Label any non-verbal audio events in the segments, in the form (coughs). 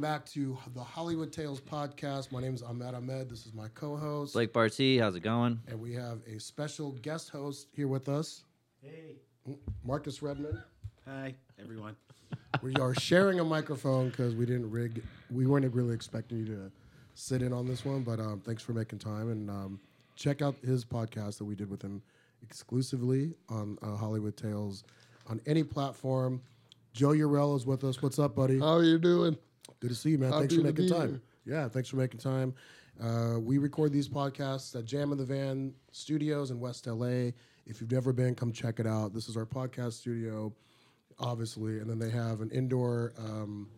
welcome back to the Hollywood Tales podcast. My name is Ahmed Ahmed. This is my co-host, Blake Barty, how's it going? and we have a special guest host here with us, Hey. Markus Redmond. Hi, everyone. (laughs) We are sharing a microphone because we didn't rig. We weren't really expecting you to sit in on this one, but um, thanks for making time and um, check out his podcast that we did with him exclusively on uh, Hollywood Tales on any platform. Joe Eurell is with us. What's up, buddy? How are you doing? Good to see you, man. Happy thanks for making time. Yeah, thanks for making time. Uh, we record these podcasts at Jam in the Van Studios in West LA. If you've never been, come check it out. This is our podcast studio, obviously, and then they have an indoor um,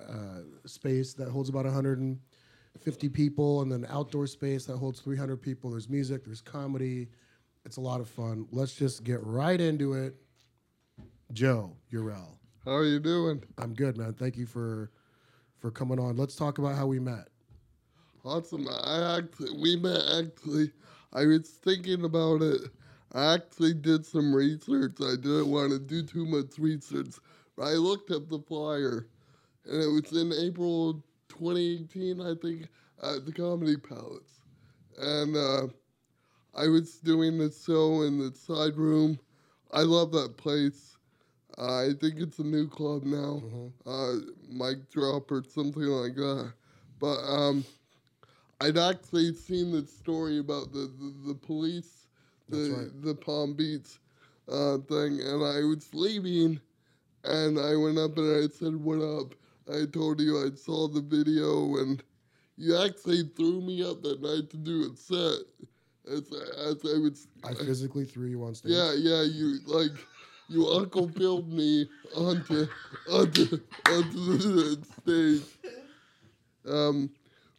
uh, space that holds about 150 people, and then outdoor space that holds 300 people. There's music, there's comedy. It's a lot of fun. Let's just get right into it. Joe Eurell. How are you doing? I'm good, man. Thank you for for coming on. Let's talk about how we met. Awesome. I actually, we met actually. I was thinking about it. I actually did some research. I didn't want to do too much research. But I looked up the flyer, and it was in April 2018, I think, at the Comedy Palace. And uh, I was doing the show in the side room. I love that place. Uh, I think it's a new club now, uh, Mic Drop or something like that. But um, I'd actually seen the story about the, the, the police, the, right. the Palm Beach uh, thing, and I was leaving, and I went up and I said, "What up?" I told you I saw the video, and you actually threw me up that night to do a set. As, as I was, I physically threw you on stage. yeah, yeah, you like you Uncle Billed me onto onto onto the stage. Um,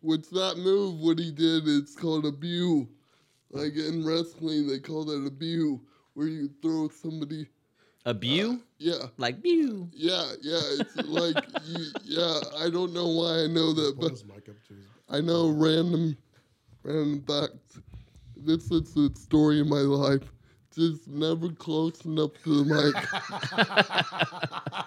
which that move, what he did, it's called a bew. Like in wrestling, they call that a bew, where you throw somebody. A bew? Yeah, like bew. yeah, yeah. It's like you, yeah. I don't know why I know that, but his mic up to his- I know random, random facts. This is the story of my life. Just never close enough to the mic.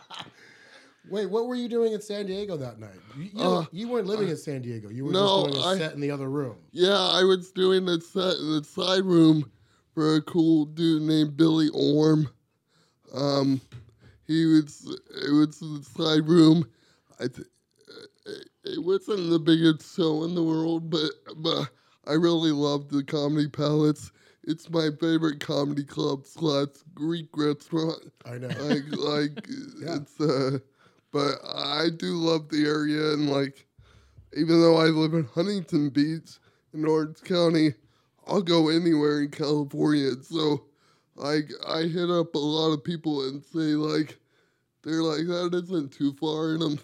(laughs) Wait, what were you doing in San Diego that night? You, you, Uh, you weren't living in San Diego. You were no, just doing a I- set in the other room. Yeah, I was doing a set in the side room for a cool dude named Billy Orm. Um, he was it was the side room. I th- it- it wasn't the biggest show in the world, but but I really loved the Comedy Palace. It's my favorite comedy club slash Greek restaurant. I know. (laughs) Like like (laughs) Yeah. it's uh, but I do love the area and like even though I live in Huntington Beach in Orange County, I'll go anywhere in California. So, like, I hit up a lot of people and say, like, they're like, that isn't too far. And I'm,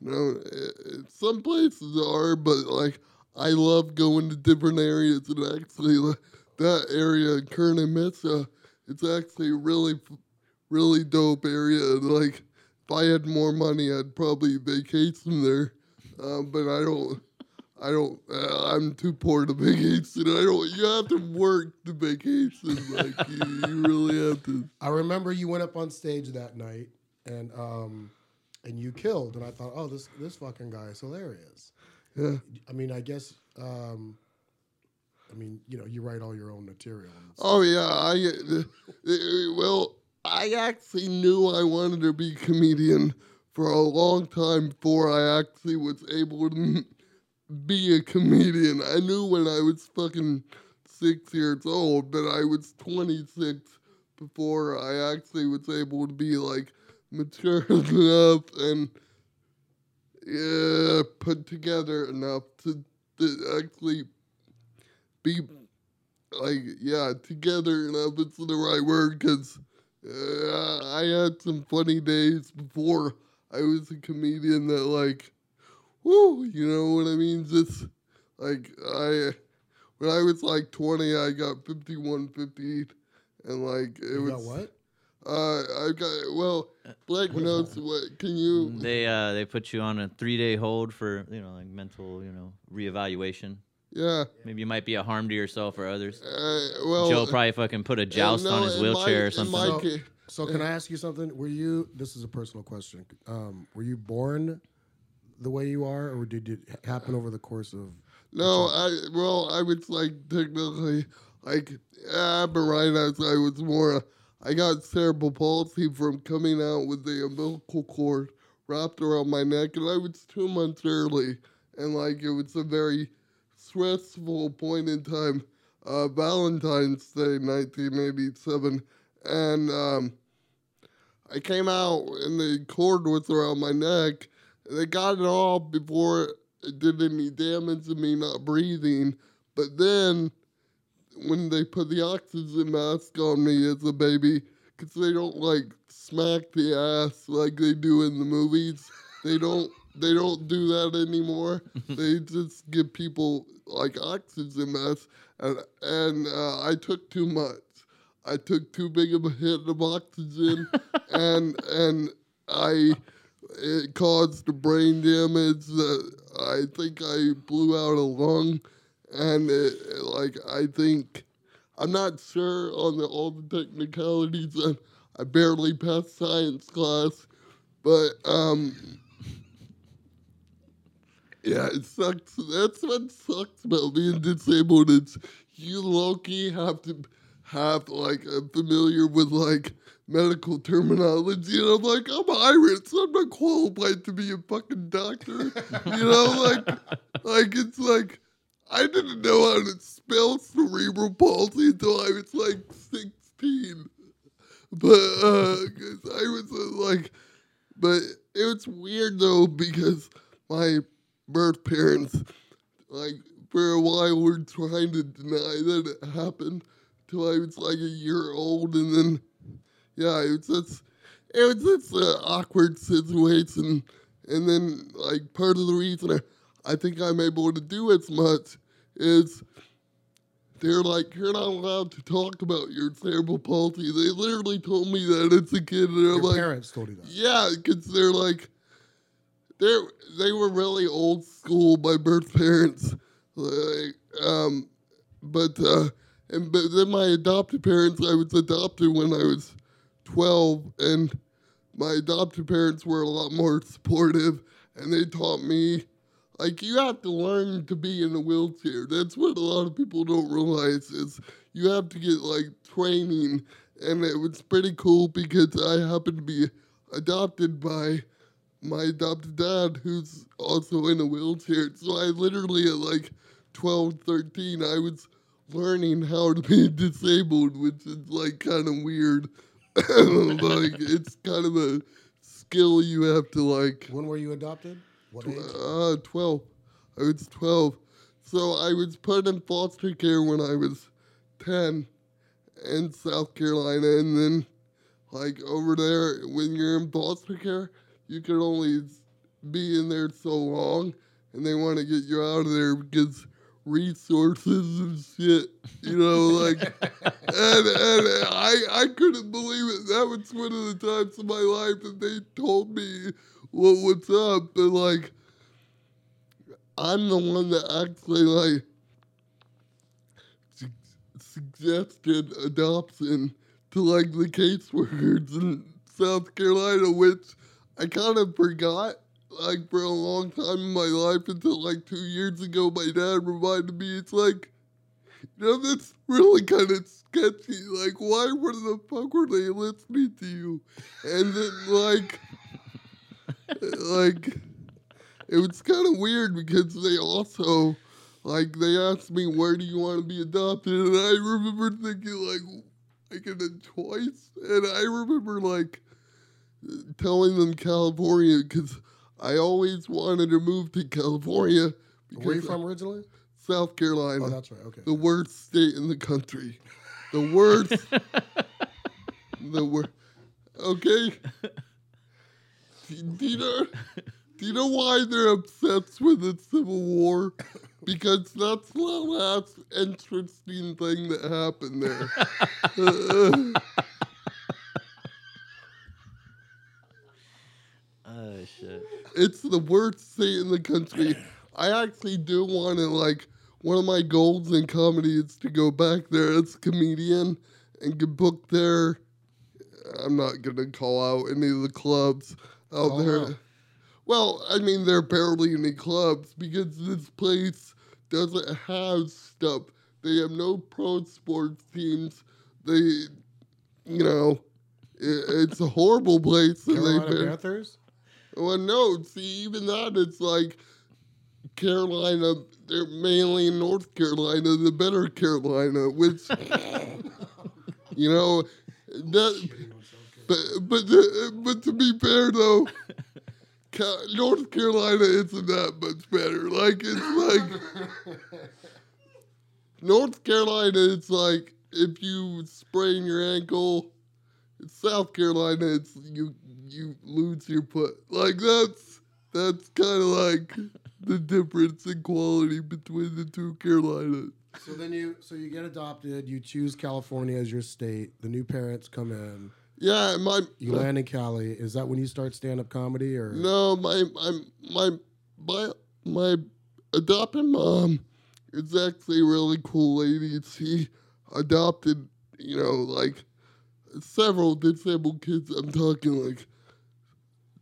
you know, eh, eh, some places are, but like, I love going to different areas. And actually, like, that area, Kearny Mesa, it's actually really, really dope area. Like, if I had more money, I'd probably vacation there. Uh, but I don't. I don't. Uh, I'm too poor to (laughs) vacation. I don't. You have to work to vacation. Like you, you really have to. I remember you went up on stage that night and um and you killed and I thought, "Oh, this this fucking guy is hilarious." Yeah. I mean, I guess um I mean, you know, you write all your own material. Oh yeah. I. Uh, uh, well, I actually knew I wanted to be a comedian for a long time before I actually was able to be a comedian. I knew when I was fucking six years old, but I was 26 before I actually was able to be like mature (laughs) enough and yeah, put together enough to, to actually be like yeah together enough. It's the right word because uh, I had some funny days before I was a comedian that like, whoo, you know what I mean? Just like I, when I was like 20, I got 51, 58, and like it you was. got what? Uh, I got well. Blake What is knows that? what. Can you? They uh they put you on a three day hold for you know like mental you know reevaluation. Yeah. Maybe you might be a harm to yourself or others. Uh, well, Joe probably fucking put a uh, joust on his wheelchair my- or something. My, So- So can I ask you something? Were you this is a personal question. Um were you born the way you are, or did it happen over the course of? No, I well, I was like technically like yeah, but right as I was more. I got cerebral palsy from coming out with the umbilical cord wrapped around my neck, and I was two months early, and like it was a very stressful point in time. Uh, Valentine's Day, 1987, and um, I came out, and the cord was around my neck. They got it off before it did any damage to me not breathing. But then, when they put the oxygen mask on me as a baby, because they don't like smack the ass like they do in the movies, they don't. They don't do that anymore. (laughs) they just give people like oxygen masks, and and uh, I took too much. I took too big of a hit of oxygen, (laughs) and and I it caused the brain damage. That I think I blew out a lung, and it, like I think I'm not sure on the, all the technicalities. And I barely passed science class, but um, yeah, it sucks. That's what sucks about being disabled. It's you Loki have to have like a familiar with like medical terminology, and I'm like, I'm Irish, so I'm not qualified to be a fucking doctor. you know, like, (laughs) like it's like I didn't know how to spell cerebral palsy until I was like 16. But uh, I was uh, like, but it was weird though because my birth parents, like, for a while were trying to deny that it happened till I was like a year old, and then yeah, it was just it was just an awkward situation, and then like part of the reason I, I think I'm able to do as much is they're like you're not allowed to talk about your cerebral palsy. They literally told me that as a kid, and I'm Your like, parents told you that. yeah, because they're like, they're they were really old school. My birth parents, like, um, but uh, and but then my adopted parents. I was adopted when I was twelve, and my adopted parents were a lot more supportive, and they taught me. Like you have to learn to be in a wheelchair. That's what a lot of people don't realize is you have to get like training, and it was pretty cool because I happened to be adopted by my adopted dad who's also in a wheelchair. So I literally at like 12, 13, I was learning how to be (laughs) disabled, which is like kind of weird. (laughs) like it's kind of a skill you have to like When were you adopted? What age? uh, 12. I was 12. So I was put in foster care when I was 10 in South Carolina. And then, like, over there, when you're in foster care, you can only be in there so long. And they want to get you out of there because resources and shit, you know, like, (laughs) and, and I, I couldn't believe it. That was one of the times in my life that they told me what what's up, but like, I'm the one that actually like su- suggested adoption to like the caseworkers in South Carolina, which I kind of forgot like for a long time in my life until like two years ago. My dad reminded me, it's like, you know, that's really kind of sketchy. Like, why were the fuck were they listening to you? And then like, like, it was kind of weird because they also, like, they asked me, where do you want to be adopted? And I remember thinking, like, like in a choice. And I remember, like, telling them California because I always wanted to move to California. Where are you from originally? South Carolina, Oh, that's right. Okay. the worst state in the country. The worst. (laughs) the worst. Okay. Do, do you know? Do you know why they're obsessed with the Civil War? Because that's the last interesting thing that happened there. (laughs) Oh shit. it's the worst state in the country. I actually do want to like one of my goals in comedy is to go back there as a comedian and get booked there. I'm not gonna call out any of the clubs out Call there. Oh, out. Well, I mean, there are barely any clubs because this place doesn't have stuff. They have no pro sports teams. They, you know, it, it's a horrible place. and they've Carolina been- Panthers. Well, no, see, even that, it's like Carolina, they're mainly North Carolina, the better Carolina, which, (laughs) you know, that, but, but, the, but to be fair, though, North Carolina isn't that much better. Like, it's like, (laughs) North Carolina, it's like if you sprain your ankle, South Carolina, it's you you lose your foot. Like that's that's kind of like the difference in quality between the two Carolinas. So then you so you get adopted. You choose California as your state. The new parents come in. Yeah, my You land in Cali. Is that when you start stand up comedy or no, my my my my my adopted mom is actually a really cool lady. She adopted, you know, like several disabled kids. I'm talking like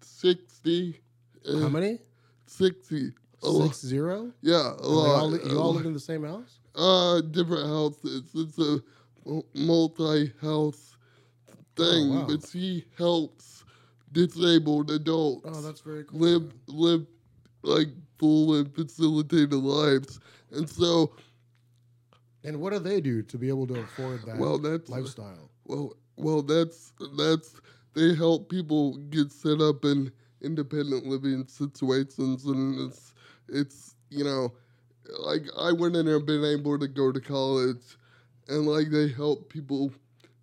sixty. uh, how many? Sixty. A lot. Six zero. Yeah, a lot. all you all live in the same house. Uh, different houses. It's a multi-house thing, wow. but she helps disabled adults Oh, that's very cool. live live like full and facilitated lives. And so, And what do they do to be able to afford that well, that's lifestyle? Well, well, that's that's they help people get set up in independent living situations, and it's it's you know, like I wouldn't have been able to go to college, and like they help people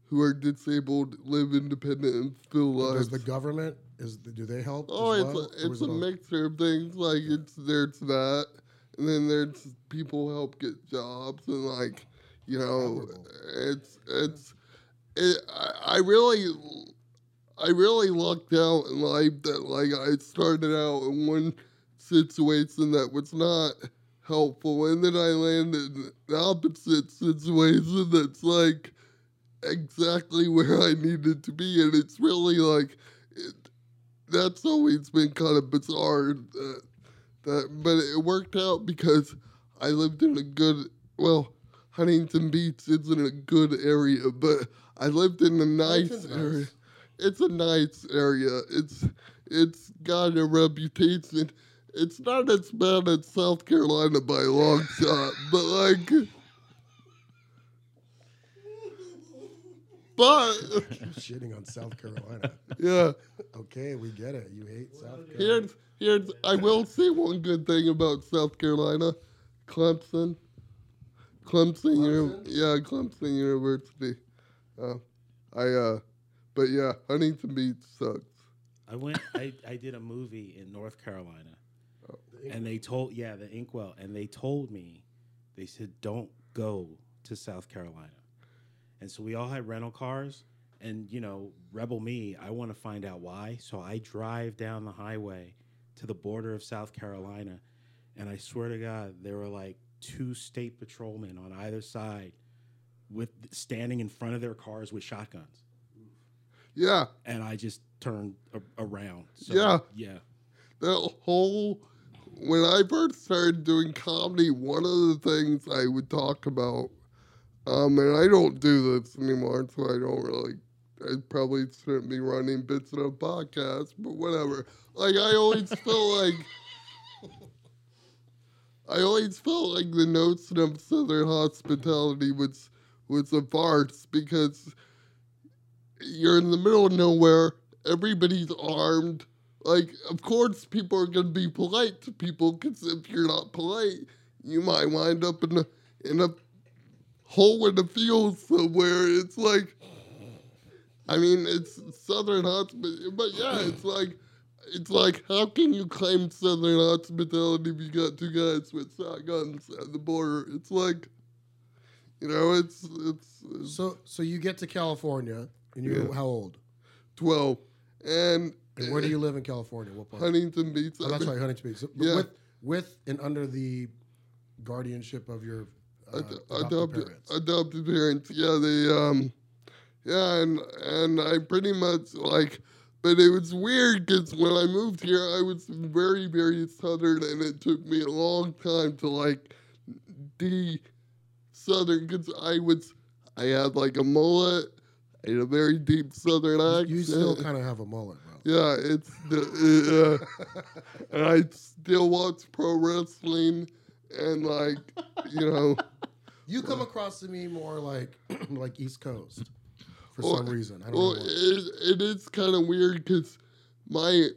who are disabled live independent and feel Does the government is do they help? Oh, as it's well, a, it's a it mixture of things. Like it's there's that, and then there's people help get jobs, and like you know, it's it's it, I, I really I really lucked out in life that like I started out in one situation that was not helpful, and then I landed in the opposite situation that's like exactly where I needed to be, and it's really like it, that's always been kind of bizarre. That, that, but it worked out because I lived in a good, well, Huntington Beach isn't a good area, but I lived in a nice area. It's a nice area. It's it's got a reputation. It's not as bad as South Carolina by a long shot, but like. (laughs) But shitting on South Carolina. yeah, okay, we get it. You hate South Carolina. here's here's I will say one good thing about South Carolina, Clemson, Clemson, Clemson? yeah, Clemson University. Uh, I uh, but yeah, Huntington Beach sucks. I went. I, I did a movie in North Carolina, and they told yeah the Inkwell, and they told me, they said don't go to South Carolina, and so we all had rental cars, and you know rebel me, I want to find out why, so I drive down the highway to the border of South Carolina, and I swear to God there were like two state patrolmen on either side, with standing in front of their cars with shotguns Yeah, and I just turned a- around. So, Yeah. yeah. that whole when I first started doing comedy, one of the things I would talk about, um, and I don't do this anymore, so I don't really. I probably shouldn't be running bits in a podcast, but whatever. Like I always felt like. (laughs) I always felt like the notion of Southern hospitality was was a farce because you're in the middle of nowhere. Everybody's armed. Like, of course, people are gonna be polite to people because if you're not polite, you might wind up in a in a hole in the field somewhere. It's like, I mean, it's Southern hospitality, but yeah, it's like, it's like, how can you claim Southern hospitality if you got two guys with shotguns at the border? It's like, you know, it's it's, it's So so you get to California and you're Yeah. how old? twelve, and And where do you live in California? What part? Huntington Beach. Oh, that's right, Huntington Beach. So, but Yeah. with with and under the guardianship of your uh, Ad- adopted adopted parents. adopted parents. Yeah, they um, yeah, and and I pretty much like but it was weird because when I moved here, I was very, very southern, and it took me a long time to like de southern because I was, I had like a mullet, had a very deep southern accent. You still kind of have a mullet, bro. Yeah, it's the uh, and I still watch pro wrestling and like you know (laughs) You come across to me more like (clears throat) like East Coast for Well, some reason. I don't well know. it, it is kind of weird because my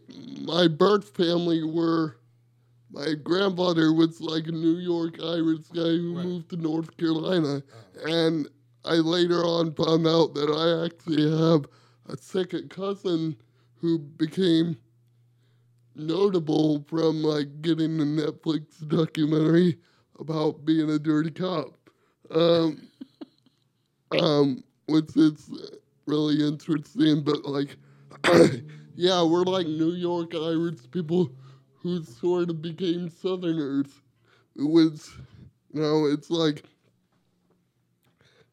my birth family were my grandfather was like a New York Irish guy who Right. moved to North Carolina and I later on found out that I actually have a second cousin who became notable from like getting the Netflix documentary about being a dirty cop. Um, (laughs) um, which is really interesting, but like, (coughs) yeah, we're like New York Irish people who sort of became Southerners. It was, you know, it's like,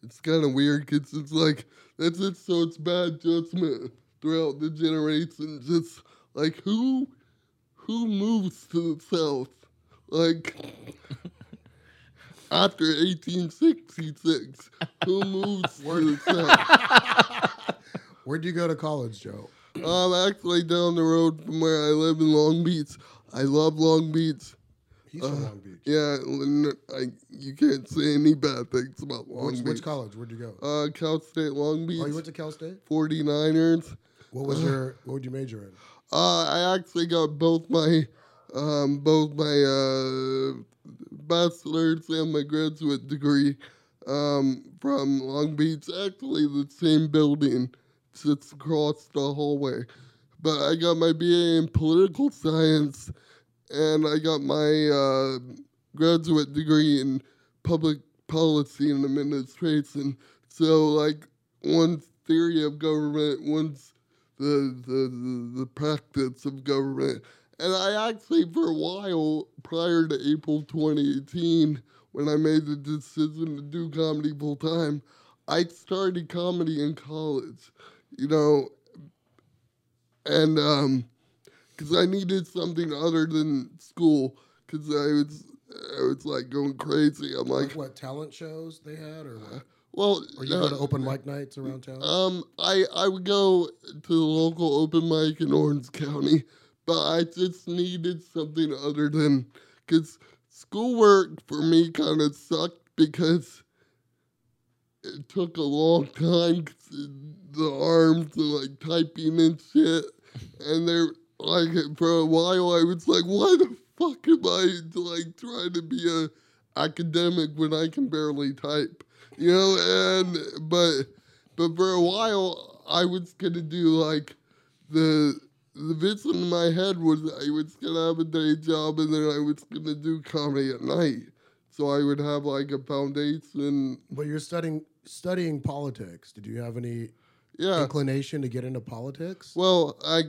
it's kind of weird because it's like, that's it, so it's bad judgment throughout the generations. It's like, who, who moves to the South? Like, (laughs) after 1866, who moves to the South? (laughs) Where'd you go to college, Joe? I'm actually down the road from where I live in Long Beach. I love Long Beach. He's from Uh, Long Beach. Yeah, n- I, you can't say any bad things about Long Which, Beach. which college? Where'd you go? Uh, Cal State Long Beach, Oh, you went to Cal State. 49ers. What was your? What would you major in? Uh, I actually got both my, um, both my uh, bachelor's and my graduate degree um, from Long Beach. Actually, the same building, just across the hallway. But I got my BA in political science, and I got my uh, graduate degree in public policy and administration. So, like, one theory of government, one's the, the, the, practice of government. And I actually, for a while, prior to April 2018, when I made the decision to do comedy full time, I started comedy in college, you know, and um, because I needed something other than school, because I was, I was like going crazy. I'm Like like, what talent shows they had, or what? well, Or you no, go to open mic nights around town? um, I I would go to the local open mic in Orange County, but I just needed something other than because schoolwork for me kind of sucked because it took a long time 'cause the arms and like typing and shit, and they're like for a while I was like, why the fuck am I like trying to be a academic when I can barely type, you know? And but but for a while I was gonna do like the the vision in my head was I was gonna have a day job and then I was gonna do comedy at night. So I would have like a foundation. but you're studying studying politics. Did you have any Yeah. inclination to get into politics? Well, I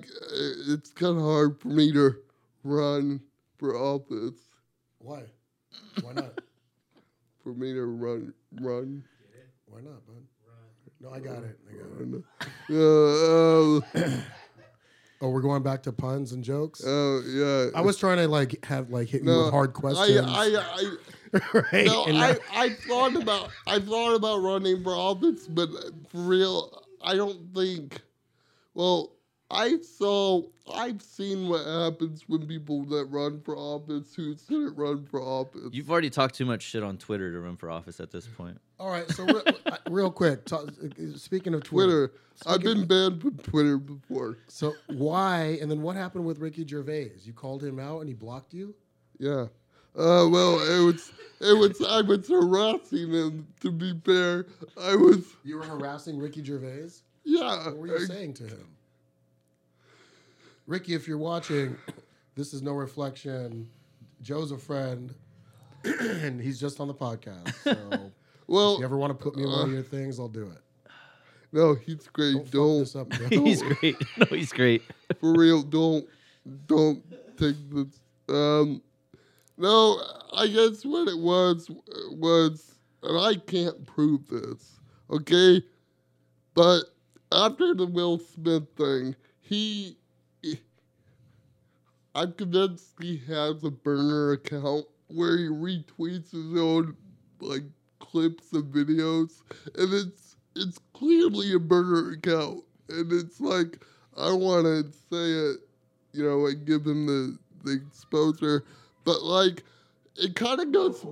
it's kind of hard for me to run for office. Why? Why not? (laughs) For me to run run. Why not, bud? No, I got it. I got it. Uh, (coughs) Oh, we're going back to puns and jokes. uh, yeah. I was trying to like have like hit you with hard questions. I, I, (laughs) I, right? No, I, I thought about I thought about running for office, but for real, I don't think. Well, I saw I've seen what happens when people that run for office who didn't run for office. You've already talked too much shit on Twitter to run for office at this point. All right, so real, (laughs) uh, real quick, talk, speaking of Twitter, Twitter. I've been banned from Twitter before. so why? And then what happened with Ricky Gervais? You called him out and he blocked you. Yeah. Uh, well, it was it was I was harassing him. To be fair, I was You were harassing Ricky Gervais. yeah. What were you saying to him? Ricky, if you're watching, (coughs) this is no reflection. Joe's a friend, (coughs) and he's just on the podcast. So (laughs) Well, if you ever want to put me in one of your things, I'll do it. no, he's great. Don't, fuck Don't this up, Joe. (laughs) (laughs) he's great. No, he's great. for real, don't don't take this. Um, no, I guess what it was was, and I can't prove this, okay? But after the Will Smith thing, he, I'm convinced he has a burner account where he retweets his own like clips of videos, and it's it's clearly a burner account, and it's like I want to say it, you know, and give him the the exposure, but like it kind of goes.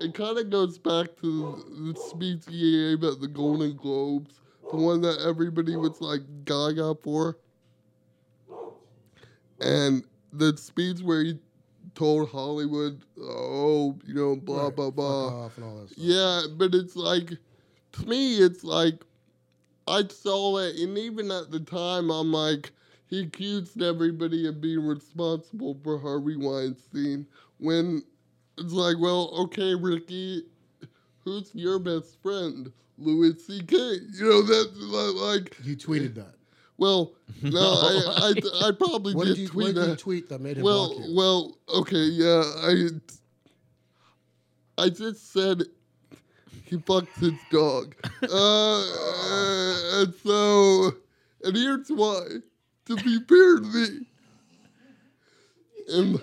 It kind of goes back to the speech he gave at the Golden Globes, the one that everybody was like gaga for. And the speech where he told Hollywood, oh, you know, blah, Right, blah, blah. off and all that stuff. Yeah, but it's like, to me, it's like, I saw it, and even at the time, I'm like, he accused everybody of being responsible for Harvey Weinstein. When it's like, well, okay, Ricky, who's your best friend? Louis C.K. You know, that's li- like, You tweeted that. well, (laughs) no, I, I, I probably What did did you, tweet what did you that. tweet that made him Well, well, okay, yeah, I, I just said he fucked his dog, (laughs) uh, and so, and here's why. To be fair to me, and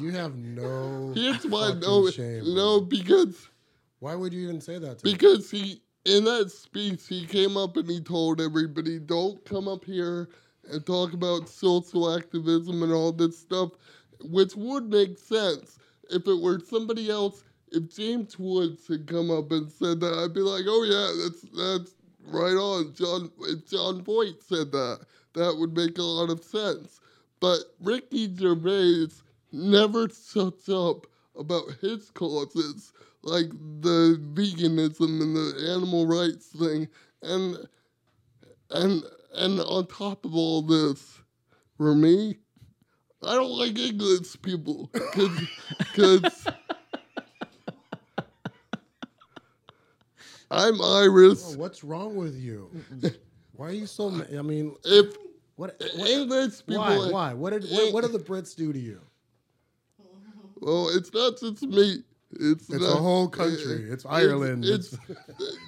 You have no. here's why. fucking No, shame, bro. no, because Why would you even say that to me? because he in that speech he came up and he told everybody don't come up here and talk about social activism and all this stuff which would make sense if it were somebody else if james woods had come up and said that i'd be like oh yeah that's that's right on john if jon voight said that that would make a lot of sense but ricky gervais never shuts up about his causes like the veganism and the animal rights thing and and and on top of all this for me i don't like english people because i'm irish Oh, what's wrong with you? Why are you so? Ma- I mean, if what? what english people why? Why? What did? What, what did the Brits do to you? well it's not just me it's, It's not, a whole country. It's Ireland. it's, It's-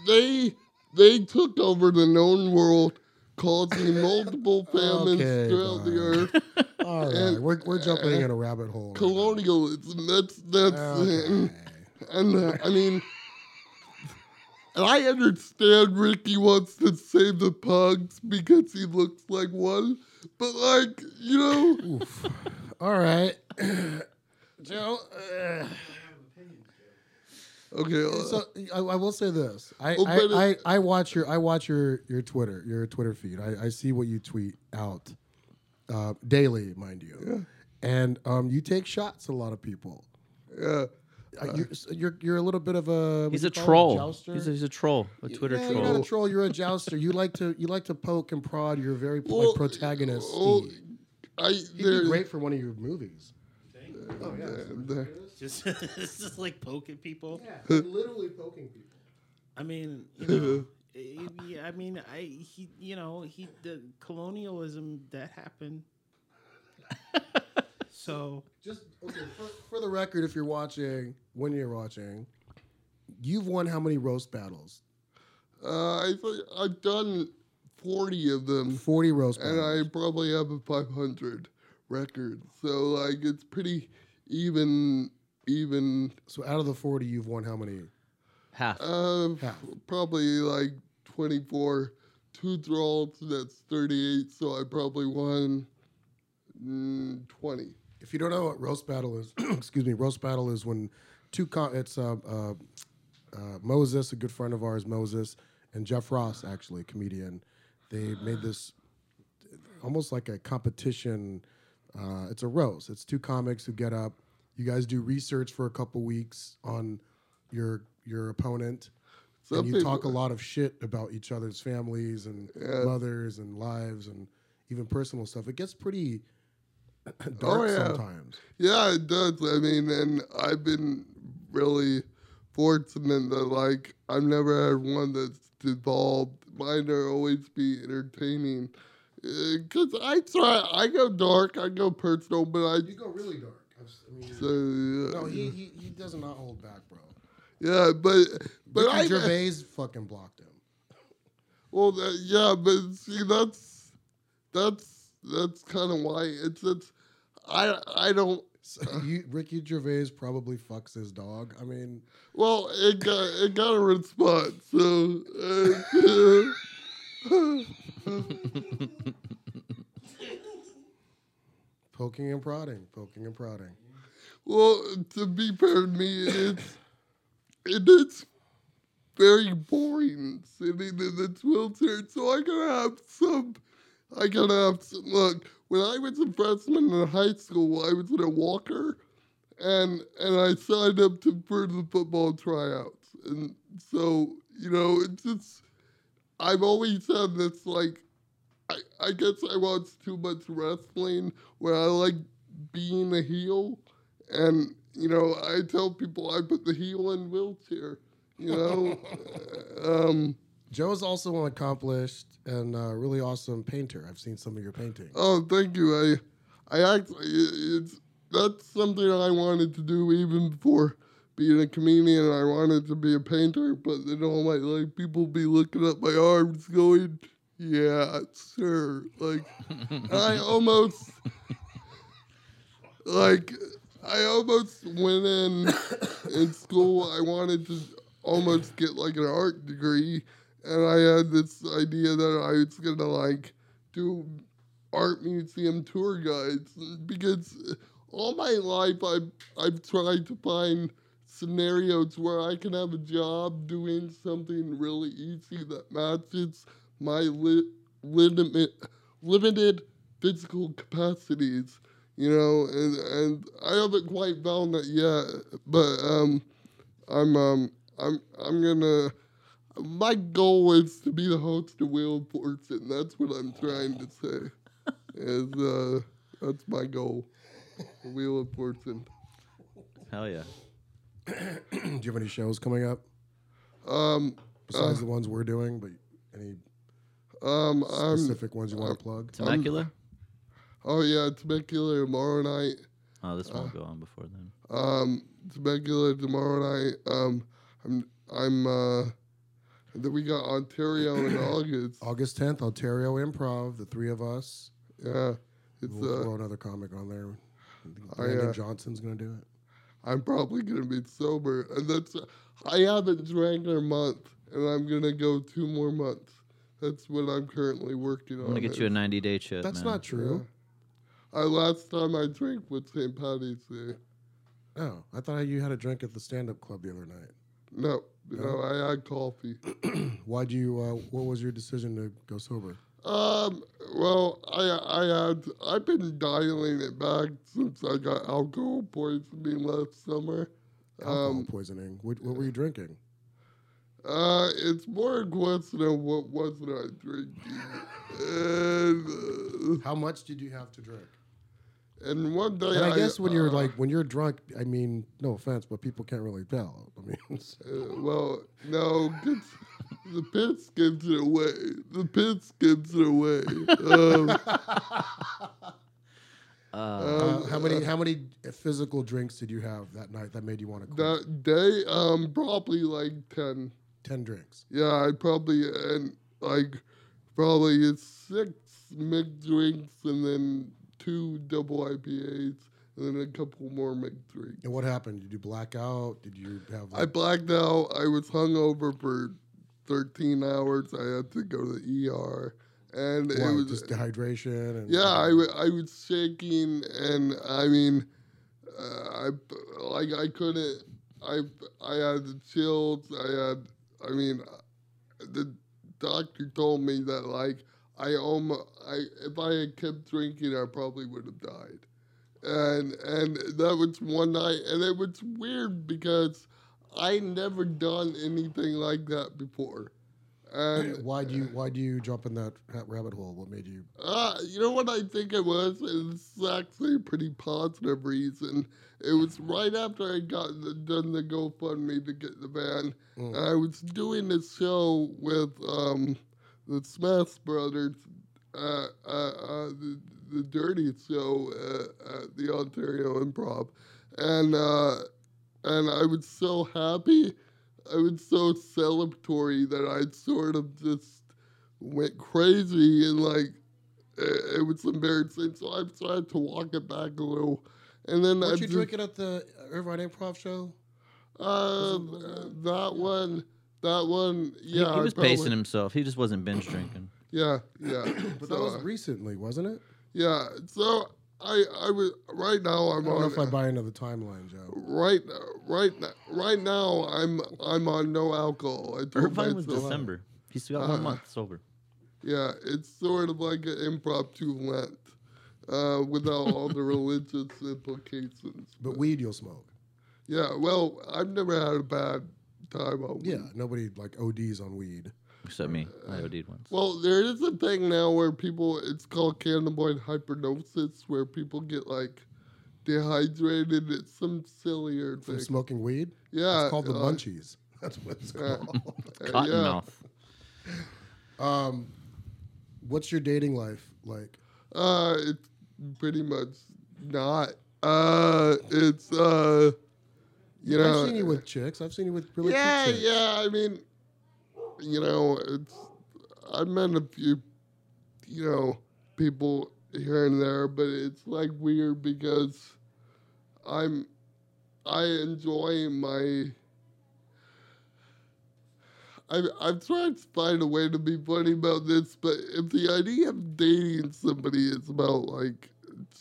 they they took over the known world causing multiple (laughs) famines Okay, throughout the earth (laughs) All right, And- we're, we're jumping in a rabbit hole. colonialism. That's that's. Okay. (laughs) and uh, I mean, and I understand Ricky wants to save the pugs because he looks like one, but like you know, All right, (clears throat) Joe. uh, okay. uh, so I, I will say this: I, Oh, I, I, I watch your I watch your your Twitter your Twitter feed. I, I see what you tweet out uh, daily, mind you, Yeah. and um, you take shots at a lot of people. yeah, Uh, you're, you're you're a little bit of a He's a you call it, troll. jouster? He's a, he's a troll, a Twitter yeah, troll. You're not a troll. You're a jouster. You like to you like to poke and prod your very like, Well, protagonist. oh, Steve. I He'd be great for one of your movies. Oh yeah, there- Just (laughs) it's just like poking people. Yeah, literally poking people. I mean, you (laughs) know, eh, yeah, I mean, I he, you know, he the colonialism that happened. (laughs) so Just okay for, for the record, if you're watching, when you're watching, you've won how many roast battles? Uh, I think I've done forty of them. Forty roast battles. and battles. I probably have a 500 record. So like it's pretty even even so out of the forty, you've won how many? Half. uh Half. probably like 24 two draws that's 38 so I probably won mm, 20. If you don't know what roast battle is, (clears throat) excuse me, roast battle is when two con- it's uh, uh, uh, Moses, a good friend of ours, Moses, and Jeff Ross, actually a comedian. They made this almost like a competition. Uh, it's a roast. It's two comics who get up. You guys do research for a couple weeks on your your opponent, Some and you people- talk a lot of shit about each other's families and Yeah. mothers and lives and even personal stuff. It gets pretty (coughs) Oh, dark Oh, yeah. sometimes. Yeah, it does. I mean, and I've been really fortunate that like I've never had one that's devolved. Mine are always be entertaining. Uh, because I try, I go dark, I go personal, but I. You go really dark. I mean, So, yeah, no, he, he he does not hold back, bro. yeah, but but Ricky I Gervais fucking blocked him. well, that, yeah, but see, that's that's that's kind of why it's it's I I don't So you, Ricky Gervais probably fucks his dog. I mean, well it got it got a response so uh, (laughs) poking and prodding, poking and prodding. well to be fair to me it's it is very boring sitting in this wheelchair so I gotta have some I gotta look when I was a freshman in high school I was in a walker and and I signed up to for the football tryouts. And so you know it's just I've always had this like I, I guess I watch too much wrestling where I like being a heel. And you know I tell people I put the heel in wheelchair you know? (laughs) Um Joe's also an accomplished and uh, really awesome painter. I've seen some of your paintings. oh thank you I I actually it's that's something I wanted to do even before being a comedian I wanted to be a painter but then all my like people be looking at my arms going yeah sure like I almost like I almost went in in school. I wanted to almost get like an art degree, and I had this idea that I was gonna like do art museum tour guides because all my life I've I've tried to find scenarios where I can have a job doing something really easy that matches my li- limit, limited physical capacities, you know, and, and I haven't quite found that yet, but um, I'm um, I'm I'm gonna. My goal is to be the host of Wheel of Fortune. That's what I'm trying to say. is uh, that's my goal. Wheel of Fortune. Hell yeah. Do you have any shows coming up Um, besides the ones we're doing? But any um, I'm. specific ones you want to plug? Temecula? Oh yeah, Temecula tomorrow night. oh, this won't go on before then. Um, Temecula tomorrow night. Um, I'm I'm uh, and then we got Ontario in (clears throat) August. August 10th, Ontario Improv, the three of us. Yeah, it's We'll uh, throw another comic on there. I think I, Brandon uh, Johnson's going to do it. I'm probably gonna be sober, and that's I haven't drank in a month, and I'm gonna go two more months. That's what I'm currently working on. I'm gonna get you a 90 day chip. That's man. not true. I last time I drank was St. Patty's Day. Oh, I thought you had a drink at the stand up club the other night. No, no, I had coffee. (clears throat) Why do you, uh, what was your decision to go sober? Um, well, I I had I've been dialing it back since I got alcohol poisoning last summer. Alcohol Um, poisoning. What, what were you drinking? uh, it's more a question of what wasn't I drinking, (laughs) and How much did you have to drink? And one day And I guess when you're uh, like, when you're drunk, I mean, no offense, but people can't really tell. (laughs) I mean, it's- uh, well, no, 'cause the piss gives it away. The piss gives it away. Um, (laughs) Uh, uh, how many how many physical drinks did you have that night that made you want to quit? that day, um, probably like ten. Ten drinks. Yeah, I probably and like probably six mixed drinks and then two double IPAs and then a couple more mixed drinks. And what happened? Did you black out? Did you have? I blacked out. I was hungover for 13 hours. I had to go to the ER, and it was just dehydration and yeah. I, was shaking, and I mean, uh, I like I couldn't. I I had the chills. I had. I mean, the doctor told me that like I almost I if I had kept drinking, I probably would have died. And and that was one night, and it was weird because I never done anything like that before. And why do you why do you jump in that, rabbit hole? What made you? uh, you know what I think it was? It's actually a pretty positive reason. It was right after I got the, done the GoFundMe to get the van. Mm. I was doing a show with um, the Smash Brothers, uh, uh, uh, the, the Dirty Show uh, at the Ontario Improv, and uh, and I was so happy. I was so celebratory that I sort of just went crazy and like it, it was embarrassing. So I tried to walk it back a little, and then I Weren't you just- drinking at the Irvine Improv show? Uh, that one, that one, yeah. he, I was probably- pacing himself. He just wasn't binge drinking. Yeah, yeah. (clears throat) But so, that was uh, recently, wasn't it? yeah. So I, I was right now. I'm I'm don't know on. if I buy into the timeline, Joe. right, right, now- right now. I'm, I'm on no alcohol. I told Irvine was myself- December. He's got Uh-huh. one month sober. Yeah, it's sort of like an impromptu Lent, uh, without all the (laughs) religious implications. But weed you'll smoke. Yeah, well, I've never had a bad time on Yeah, nobody like ODs on weed. Except me. I OD'd once. Well, there is a thing now where people, it's called cannabinoid hyperemesis, where people get like dehydrated. It's some sillier From smoking weed? Yeah. It's called the uh, munchies. (laughs) That's what it's called. uh, Cotton yeah. mouth. um, what's your dating life like? Uh, it's pretty much not. Uh, it's, uh, you know. I've seen you with uh, chicks. I've seen you with really yeah, chicks. yeah. I mean, you know, it's I've met a few, you know, people here and there, but it's like weird because I'm I enjoy my. I've, I've tried to find a way to be funny about this, but if the idea of dating somebody is about like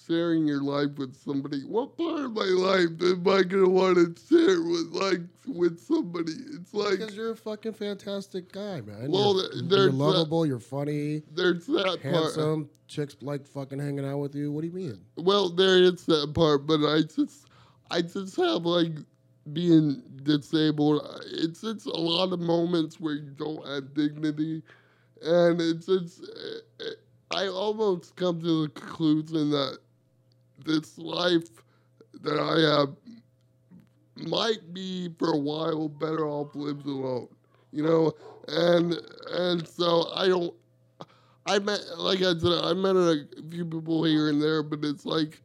sharing your life with somebody, what part of my life am I gonna want to share with like with somebody? It's like Because you're a fucking fantastic guy, man. Well, you're, you're there's that- lovable. You're funny, there's that part. handsome. Chicks like fucking hanging out with you. What do you mean? Well, there is that part, but I just, I just have like being disabled. It's it's a lot of moments where you don't have dignity, and it's it's I almost come to the conclusion that this life that I have might be for a while better off lived alone, you know, and and so I don't. I met, like I said, I met a few people here and there, but it's like,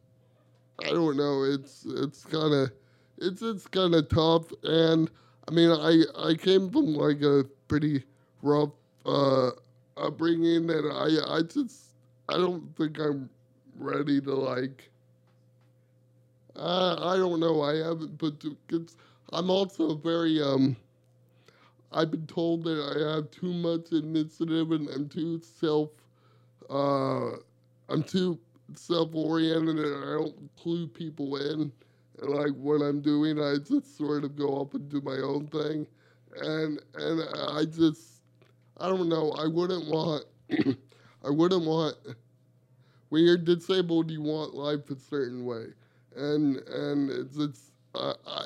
I don't know. It's it's kind of, it's it's kind of tough. And I mean, I I came from like a pretty rough uh, upbringing, and I I just I don't think I'm ready to like. Uh, I don't know. I haven't put to. Cause I'm also very um. I've been told that I have too much initiative and I'm too self. Uh, I'm too self-oriented and I don't clue people in. And like what I'm doing, I just sort of go off and do my own thing, and and I just I don't know. I wouldn't want. (clears throat) I wouldn't want. When you're disabled, you want life a certain way, and and it's it's I I,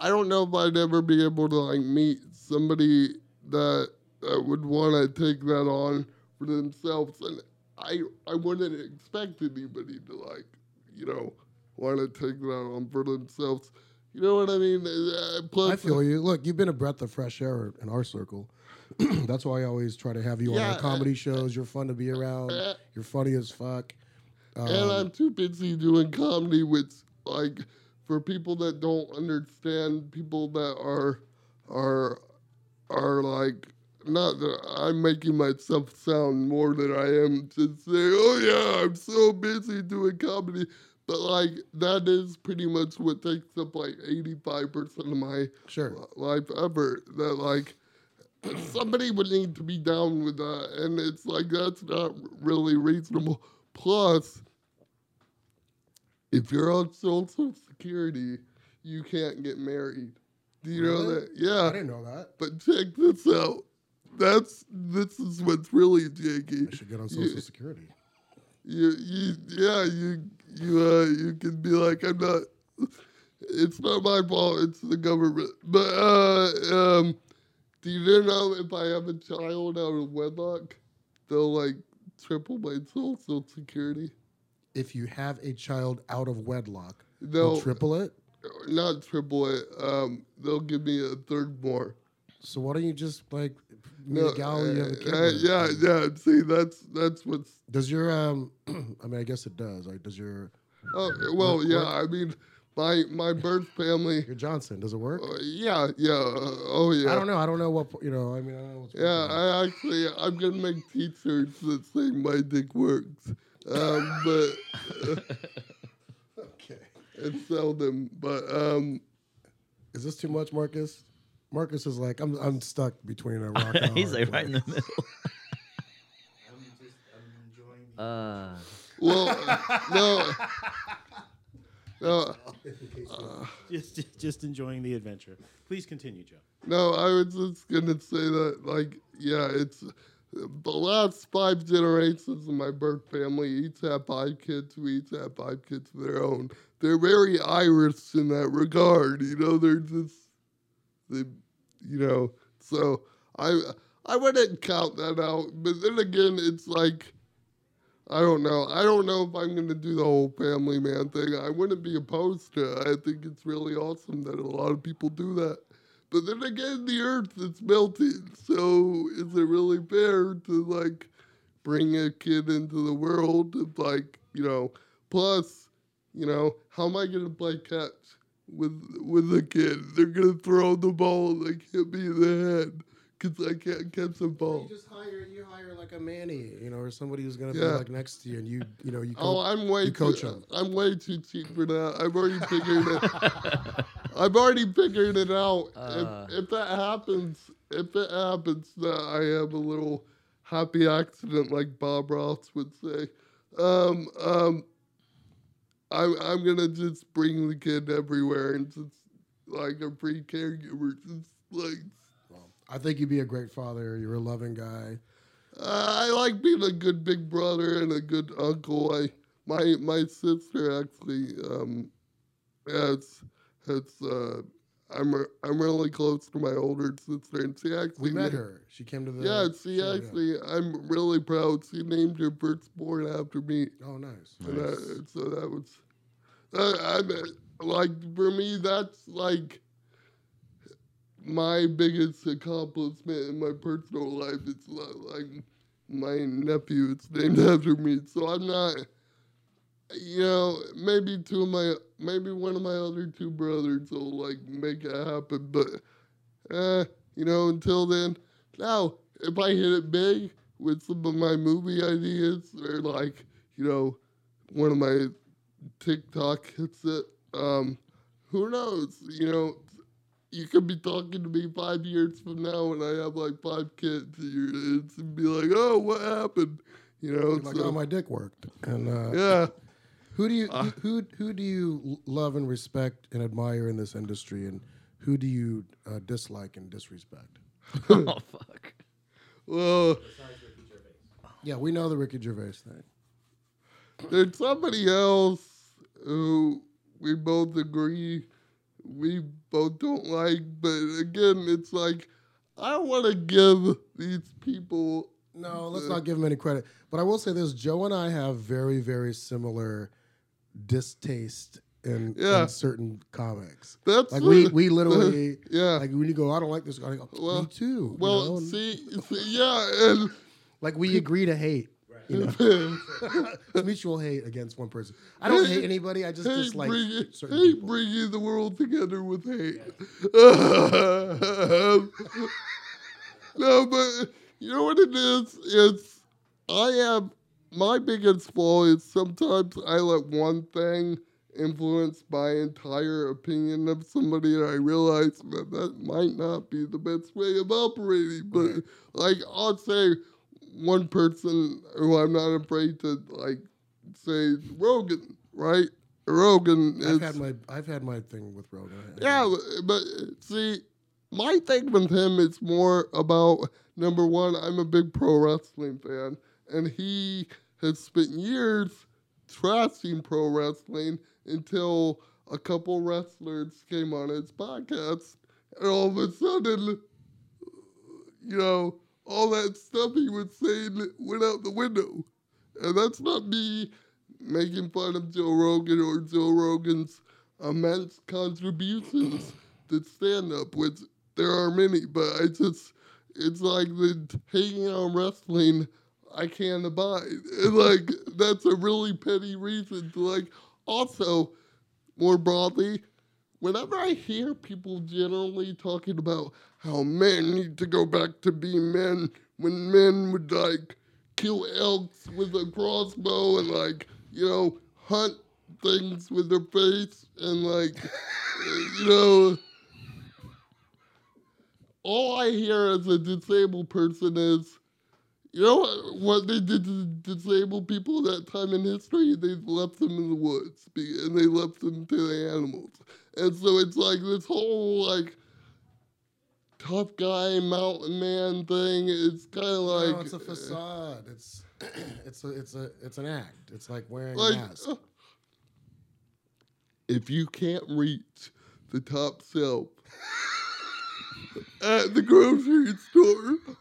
I don't know if I'd ever be able to like meet somebody that that would want to take that on for themselves, and I I wouldn't expect anybody to like you know want to take that on for themselves. You know what I mean? Uh, plus, I feel you. Look, you've been a breath of fresh air in our circle. (clears throat) That's why I always try to have you on Yeah, our comedy shows. You're fun to be around. uh, You're funny as fuck. and Um, I'm too busy doing comedy with like for people that don't understand people that are are are like not that I'm making myself sound more than I am to say, oh yeah, I'm so busy doing comedy. But like that is pretty much what takes up like 85% of my Sure. life ever. That like (clears throat) somebody would need to be down with that, and it's like that's not really reasonable. Plus, if you're on Social Security, you can't get married. Do you know that? Yeah. I didn't know that. But check this out. That's this is what's really janky. I should get on You- Social Security. you you yeah you you uh you can be like I'm not it's not my fault it's the government but uh um do you know if I have a child out of wedlock they'll like triple my social security If you have a child out of wedlock, no they'll triple it. not triple it um they'll give me a third more So why don't you just like meet no a gal you have a kid uh, yeah yeah see that's that's what's Does your um? (clears throat) I mean, I guess it does. Like, does your Oh well, yeah. I mean, my my birth family. You're Johnson. Does it work? Uh, yeah, yeah. uh, oh yeah. I don't know. I don't know what you know. I mean, I don't know. What's Yeah. I actually I'm gonna make T-shirts that say "My dick works," um, but (laughs) okay. and sell them. But um, Is this too much, Markus? Markus is like, I'm I'm stuck between a (laughs) rock. and a He's hard like right in the middle. I'm just I'm enjoying Uh, well, no, (laughs) no, uh, uh, just, just just enjoying the adventure. Please continue, Joe. no. I was just gonna say that, like, yeah, it's the last five generations of my birth family each have five kids. We each have five kids of their own. They're very Irish in that regard. You know, they're just they, you know. So I I wouldn't count that out. But then again, it's like I don't know. I don't know if I'm gonna do the whole family man thing. I wouldn't be opposed to it. I think it's really awesome that a lot of people do that. But then again, the earth is melting. So is it really fair to like bring a kid into the world? Of like, you know, plus, you know, how am I gonna play catch with with a kid? They're gonna throw the ball and like hit me in the head because I can't catch the ball. You just hire you hire like a Manny, you know, or somebody who's gonna be like next to you, and you you know you. Oh, coach- I'm way you coach too, him. I'm way too cheap for that. I've already figured it. (laughs) I've already figured it out. Uh. if, if that happens, if it happens that I have a little happy accident, like Bob Ross would say, um, um, I'm I'm gonna just bring the kid everywhere and just like a free caregiver, just like. I think you'd be a great father. You're a loving guy. Uh, I like being a good big brother and a good uncle. I my my sister actually um has has uh I'm re- I'm really close to my older sister and she actually We met na- her. She came to the. Yeah, she show, actually I'm really proud. She named her firstborn after me. Oh, nice. And that, so that was uh, I mean, like for me that's like my biggest accomplishment in my personal life. It's li- like my nephew. It's (laughs) named after me. So I'm not. You know, maybe two of my, maybe one of my other two brothers will like make it happen, but, uh, you know, until then, now if I hit it big with some of my movie ideas or like, you know, one of my TikTok hits it, um, who knows? You know, you could be talking to me five years from now and I have like five kids and you're it's and be like, oh, what happened? You know, Like, so, oh, my dick worked. And uh, yeah. (laughs) who do you who, who who do you love and respect and admire in this industry, and who do you uh, dislike and disrespect? (laughs) oh fuck. Well, Yeah, we know the Ricky Gervais thing. there's somebody else who we both agree we both don't like, but again, it's like I don't want to give these people. No, let's not give them any credit. But I will say this: Joe and I have very, very similar distaste in, Yeah. in certain comics. That's Like we, (laughs) we literally, (laughs) yeah. like when you go, I don't like this guy. I go, Well- me too. you well, know? See, (laughs) see, yeah, and like we agree to hate. You know, (laughs) mutual hate against one person. I don't hate anybody. I just hate, dislike bringing, certain hate people. bringing the world together with hate. (laughs) no, but you know what it is? It's I am my biggest flaw is sometimes I let one thing influence my entire opinion of somebody, and I realize that that might not be the best way of operating. But like I'll say one person who I'm not afraid to like say Rogan, right? Rogan is I've had my I've had my thing with Rogan. yeah, but see, my thing with him is more about number one. I'm a big pro wrestling fan, and he has spent years trashing pro wrestling until a couple wrestlers came on his podcast, and all of a sudden, you know, all that stuff he was saying went out the window, and that's not me making fun of Joe Rogan or Joe Rogan's immense contributions to stand up, which there are many, but I just, it's like the hating on wrestling, I can't abide. (laughs) And like, that's a really petty reason to like, also, more broadly, whenever I hear people generally talking about how men need to go back to being men, when men would like kill elks with a crossbow and like you know hunt things with their face and like (laughs) you know all I hear as a disabled person is, you know what, they did to disabled people at that time in history? They left them in the woods and they left them to the animals. And so it's like this whole like tough guy mountain man thing. It's kind of like no, it's a facade. It's (clears throat) it's a it's a it's an act. It's like wearing like a mask. uh, if you can't reach the top shelf (laughs) at the grocery store,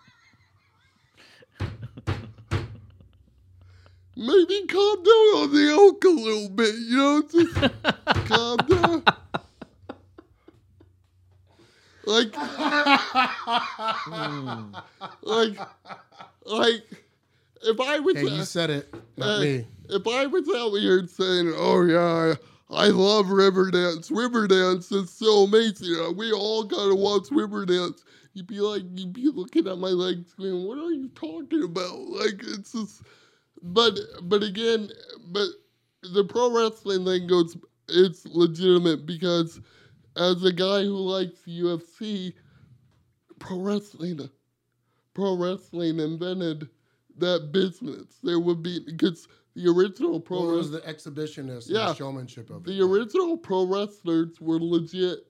maybe calm down on the elk a little bit. You know, just (laughs) calm down. Like, like, like, if I was Hey, you said it, not uh, me. if I was out here saying, "Oh yeah, I, I love Riverdance. Riverdance is so amazing. Uh, We all gotta watch Riverdance," you'd be like, you'd be looking at my legs, going, "What are you talking about?" Like it's just, but but again, but the pro wrestling thing goes, it's legitimate because as a guy who likes UFC, pro wrestling, pro wrestling invented that business. There would be because the original pro Well, was the exhibition and Yeah. the showmanship of it. the original pro wrestlers were legit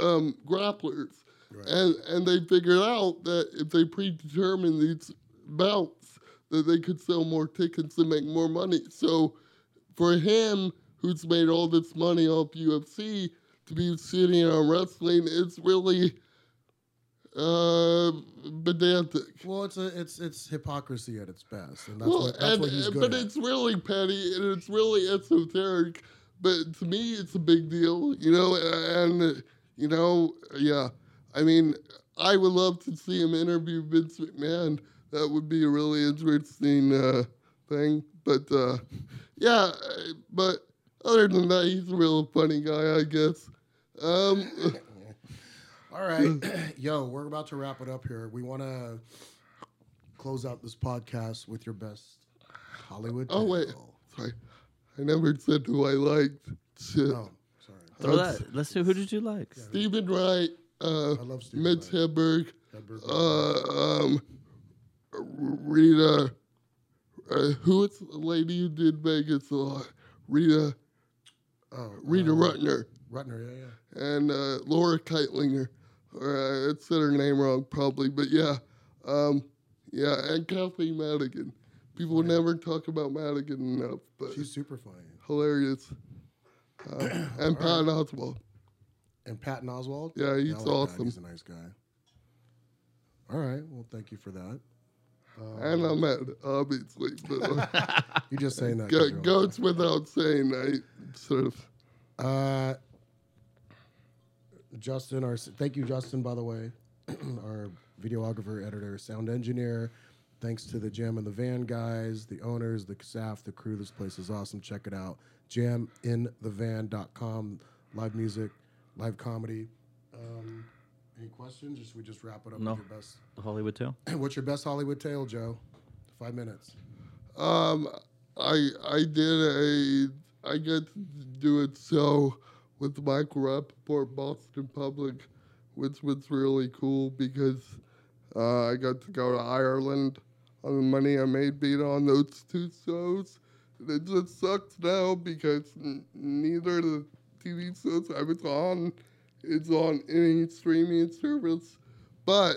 um, grapplers, Right. and and they figured out that if they predetermined these bouts, that they could sell more tickets and make more money. So for him, who's made all this money off UFC, to be sitting on wrestling, it's really uh, pedantic. Well, it's a it's it's hypocrisy at its best, and that's Well, what that's and- what he's good but at. it's really petty and it's really esoteric. But to me, it's a big deal, you know. And you know, yeah. I mean, I would love to see him interview Vince McMahon. That would be a really interesting uh, thing. But uh, yeah, uh, but other than that, he's a real funny guy, I guess. Um, (laughs) All right, (clears throat) yo, we're about to wrap it up here. We want to close out this podcast with your best Hollywood. oh wait, tale. sorry, I never said who I liked. Shit. Oh, sorry. Throw That's- that. Let's see. Who did you like? Steven Wright, uh, I love Steve. Mitch Hedberg, Hedberg. uh, um, Rita, uh, who is the lady who did Vegas a lot? Rita, oh, Rita uh, Rudner, Rudner, yeah, yeah. and uh, Laura Kightlinger. Or, uh, I said her name wrong probably, but yeah, um, yeah, and Kathleen Madigan. People never talk about Madigan enough, but She's super funny. hilarious. Uh, (clears throat) and Pat Oswalt. And Patton Oswalt. Yeah, he's like that. awesome. He's a nice guy. All right. Well, thank you for that. And I'm at obviously, but uh, You just saying that. go, goes without saying. I sort of. Uh, Justin, our thank you, Justin. By the way, (clears throat) our videographer, editor, sound engineer. Thanks to the Jam in the Van guys, the owners, the staff, the crew. This place is awesome. Check it out. Jaminthevan.com. Live music, live comedy. Um, any questions? Or should we just wrap it up No. with your best? The Hollywood Tale. (clears throat) What's your best Hollywood tale, Joe? Five minutes. Um, I I did a I got to do it so with Michael Rapaport, Boston Public, which was really cool because uh, I got to go to Ireland on the money I made being on those two shows. It just sucks now because n- neither of the TV shows I was on is on any streaming service, but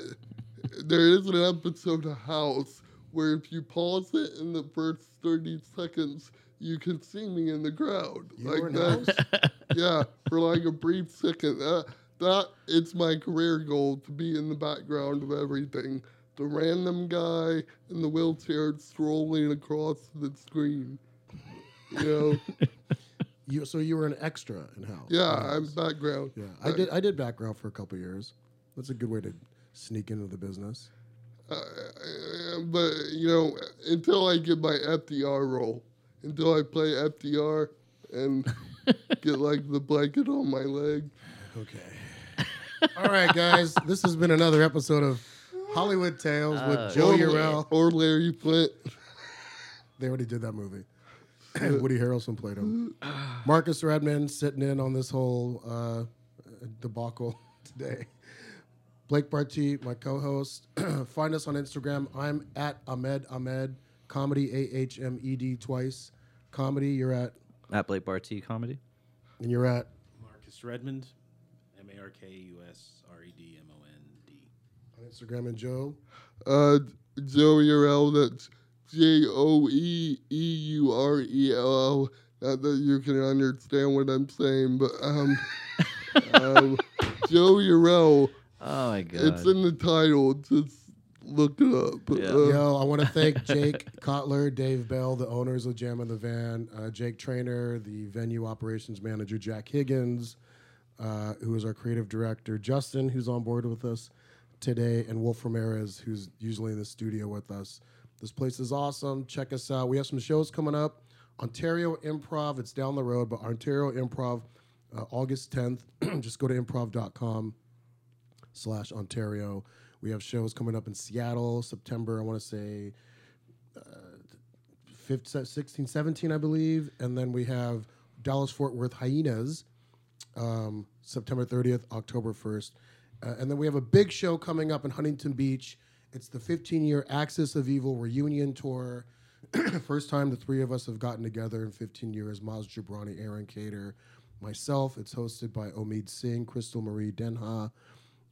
there is an episode of House where if you pause it in the first 30 seconds, you can see me in the crowd. You like that. (laughs) Yeah, for like a brief second. Uh, that it's my career goal to be in the background of everything. The random guy in the wheelchair strolling across the screen. You know, (laughs) You so you were an extra in House. yeah, in I'm background. Yeah, I did. I did background for a couple years. That's a good way to sneak into the business. Uh, but you know, until I get my FDR role, until I play FDR, and (laughs) get like the blanket on my leg. Okay. All right, guys. This has been another episode of Hollywood Tales Uh, with Joe or, Urell. or Larry Flynt. They already did that movie. (clears throat) Woody Harrelson played him. Markus Redmond sitting in on this whole uh, debacle (laughs) today. Blake Barty, my co-host. (clears throat) Find us on Instagram. I'm at Ahmed Ahmed Comedy A H M E D twice. Comedy. You're at At Blake Barty comedy. and you're at Marcus Redmond, M A R K U S R E D M O N D. on Instagram and Joe. Uh, Joe Eurell, that's J O E E U R E L L. Not that you can understand what I'm saying, but um, um (laughs) Joe Eurell, Oh my god. it's in the title. Just look it up. Yeah. Uh, Yo, I want to thank Jake Kotler, Dave Bell, the owners of Jam in the Van, uh, Jake Trainer, the venue operations manager, Jack Higgins, uh, who is our creative director, Justin, who's on board with us today, and Wolf Ramirez, who's usually in the studio with us. This place is awesome. Check us out. We have some shows coming up. Ontario Improv, it's down the road, but Ontario Improv, uh, August 10th. (clears throat) Just go to improv.com slash Ontario. We have shows coming up in Seattle, September, I want to say uh, 15, 16, 17, I believe. And then we have Dallas Fort Worth Hyenas, um, September 30th, October 1st. Uh, and then we have a big show coming up in Huntington Beach. It's the 15 year Axis of Evil reunion tour. (clears throat) First time the three of us have gotten together in 15 years. Maz Jobrani, Aron Kader, myself. It's hosted by Omid Singh, Crystal Marie Denha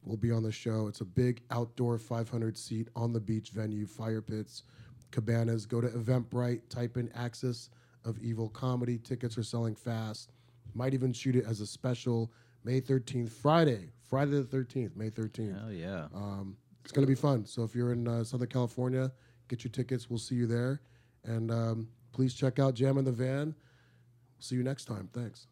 will be on the show. It's a big outdoor 500 seat on the beach venue, fire pits, cabanas. Go to Eventbrite, type in Axis of Evil Comedy. Tickets are selling fast. Might even shoot it as a special May 13th, Friday, Friday the 13th, May 13th. Hell yeah. Um, it's going to be fun. So if you're in uh, Southern California, get your tickets. We'll see you there. And um, please check out Jam in the Van. See you next time. Thanks.